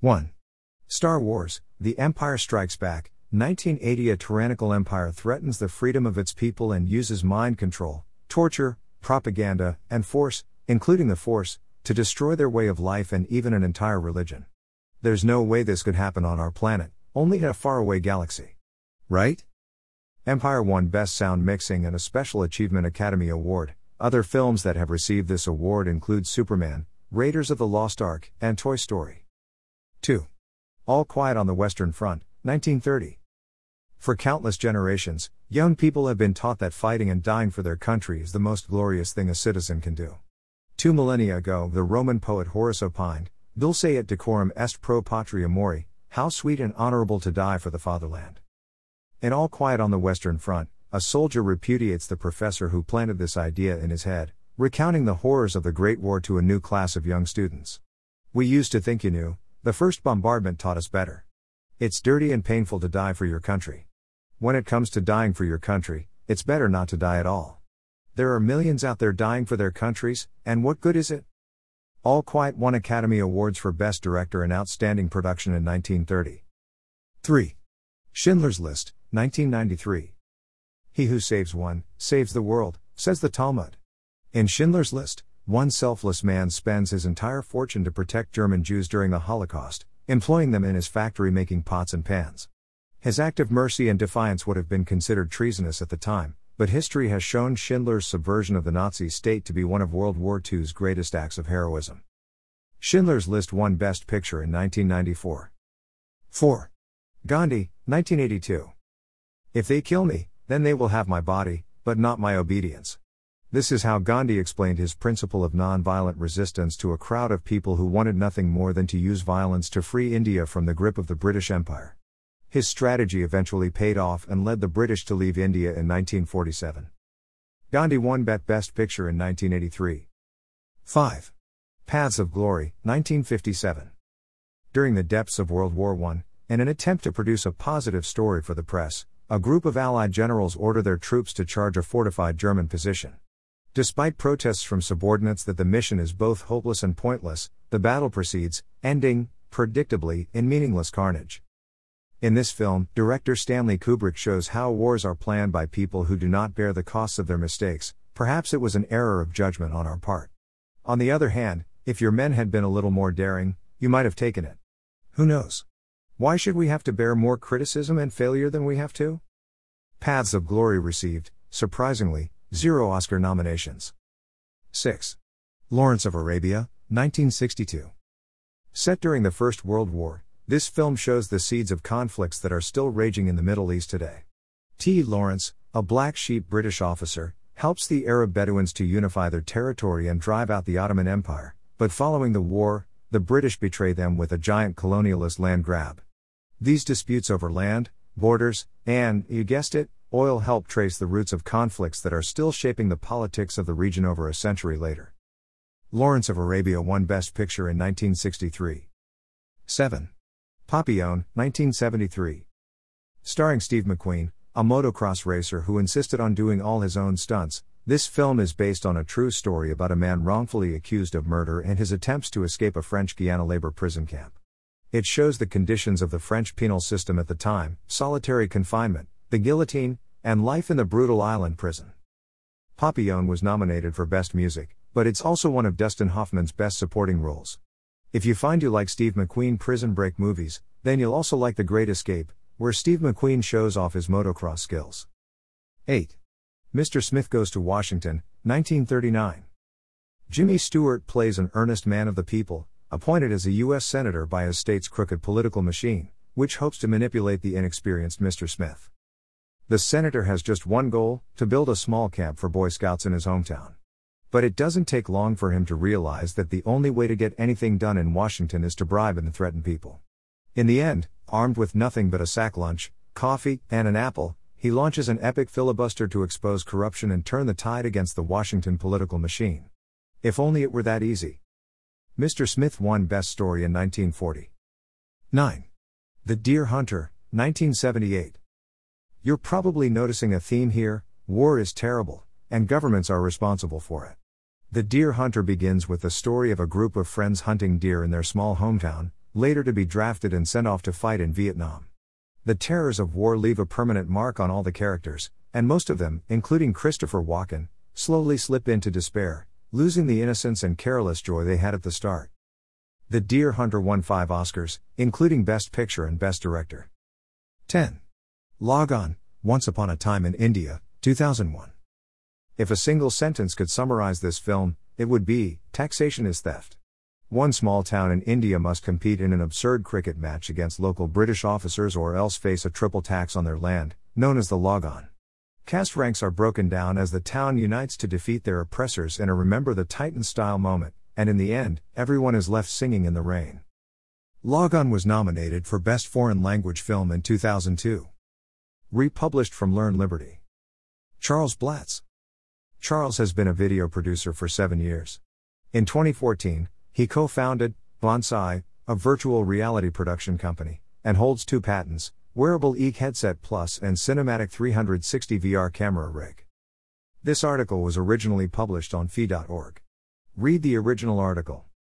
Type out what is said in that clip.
1. Star Wars The Empire Strikes Back, 1980 A tyrannical empire threatens the freedom of its people and uses mind control, torture, propaganda, and force, including the Force, to destroy their way of life and even an entire religion. There's no way this could happen on our planet, only in a faraway galaxy. Right? Empire won Best Sound Mixing and a Special Achievement Academy Award. Other films that have received this award include Superman, Raiders of the Lost Ark, and Toy Story. 2. All Quiet on the Western Front, 1930. For countless generations, young people have been taught that fighting and dying for their country is the most glorious thing a citizen can do. Two millennia ago, the Roman poet Horace opined, Dulce et decorum est pro patria mori, how sweet and honorable to die for the fatherland. In All Quiet on the Western Front, a soldier repudiates the professor who planted this idea in his head, recounting the horrors of the Great War to a new class of young students. We used to think you knew, the first bombardment taught us better. It's dirty and painful to die for your country. When it comes to dying for your country, it's better not to die at all. There are millions out there dying for their countries, and what good is it? All Quiet won Academy Awards for Best Director and Outstanding Production in 1930. 3. Schindler's List, 1993. He who saves one, saves the world, says the Talmud. In Schindler's List, one selfless man spends his entire fortune to protect German Jews during the Holocaust, employing them in his factory making pots and pans. His act of mercy and defiance would have been considered treasonous at the time, but history has shown Schindler's subversion of the Nazi state to be one of World War II's greatest acts of heroism. Schindler's List won Best Picture in 1994. 4. Gandhi, 1982. If they kill me, then they will have my body, but not my obedience. This is how Gandhi explained his principle of non-violent resistance to a crowd of people who wanted nothing more than to use violence to free India from the grip of the British Empire. His strategy eventually paid off and led the British to leave India in 1947. Gandhi won Bet Best Picture in 1983. 5. Paths of Glory, 1957. During the depths of World War I, in an attempt to produce a positive story for the press, a group of Allied generals order their troops to charge a fortified German position. Despite protests from subordinates that the mission is both hopeless and pointless, the battle proceeds, ending, predictably, in meaningless carnage. In this film, director Stanley Kubrick shows how wars are planned by people who do not bear the costs of their mistakes, perhaps it was an error of judgment on our part. On the other hand, if your men had been a little more daring, you might have taken it. Who knows? Why should we have to bear more criticism and failure than we have to? Paths of Glory received, surprisingly, Zero Oscar nominations. 6. Lawrence of Arabia, 1962. Set during the First World War, this film shows the seeds of conflicts that are still raging in the Middle East today. T. Lawrence, a black sheep British officer, helps the Arab Bedouins to unify their territory and drive out the Ottoman Empire, but following the war, the British betray them with a giant colonialist land grab. These disputes over land, borders, and, you guessed it, oil help trace the roots of conflicts that are still shaping the politics of the region over a century later. Lawrence of Arabia won Best Picture in 1963. 7. Papillon, 1973. Starring Steve McQueen, a motocross racer who insisted on doing all his own stunts, this film is based on a true story about a man wrongfully accused of murder and his attempts to escape a French Guiana labor prison camp. It shows the conditions of the French penal system at the time solitary confinement, the Guillotine, and Life in the Brutal Island Prison. Papillon was nominated for Best Music, but it's also one of Dustin Hoffman's best supporting roles. If you find you like Steve McQueen prison break movies, then you'll also like The Great Escape, where Steve McQueen shows off his motocross skills. 8. Mr. Smith Goes to Washington, 1939. Jimmy Stewart plays an earnest man of the people, appointed as a U.S. Senator by his state's crooked political machine, which hopes to manipulate the inexperienced Mr. Smith. The senator has just one goal to build a small camp for Boy Scouts in his hometown. But it doesn't take long for him to realize that the only way to get anything done in Washington is to bribe and threaten people. In the end, armed with nothing but a sack lunch, coffee, and an apple, he launches an epic filibuster to expose corruption and turn the tide against the Washington political machine. If only it were that easy. Mr. Smith won Best Story in 1940. 9. The Deer Hunter, 1978. You're probably noticing a theme here war is terrible, and governments are responsible for it. The Deer Hunter begins with the story of a group of friends hunting deer in their small hometown, later to be drafted and sent off to fight in Vietnam. The terrors of war leave a permanent mark on all the characters, and most of them, including Christopher Walken, slowly slip into despair, losing the innocence and careless joy they had at the start. The Deer Hunter won five Oscars, including Best Picture and Best Director. 10. Lagaan, Once Upon a Time in India, 2001. If a single sentence could summarize this film, it would be taxation is theft. One small town in India must compete in an absurd cricket match against local British officers or else face a triple tax on their land, known as the lagaan. Caste ranks are broken down as the town unites to defeat their oppressors in a Remember the Titan style moment, and in the end, everyone is left singing in the rain. Lagaan was nominated for Best Foreign Language Film in 2002. Republished from Learn Liberty. Charles Blatz. Charles has been a video producer for seven years. In 2014, he co founded Bonsai, a virtual reality production company, and holds two patents Wearable Eek Headset Plus and Cinematic 360 VR Camera Rig. This article was originally published on fee.org. Read the original article.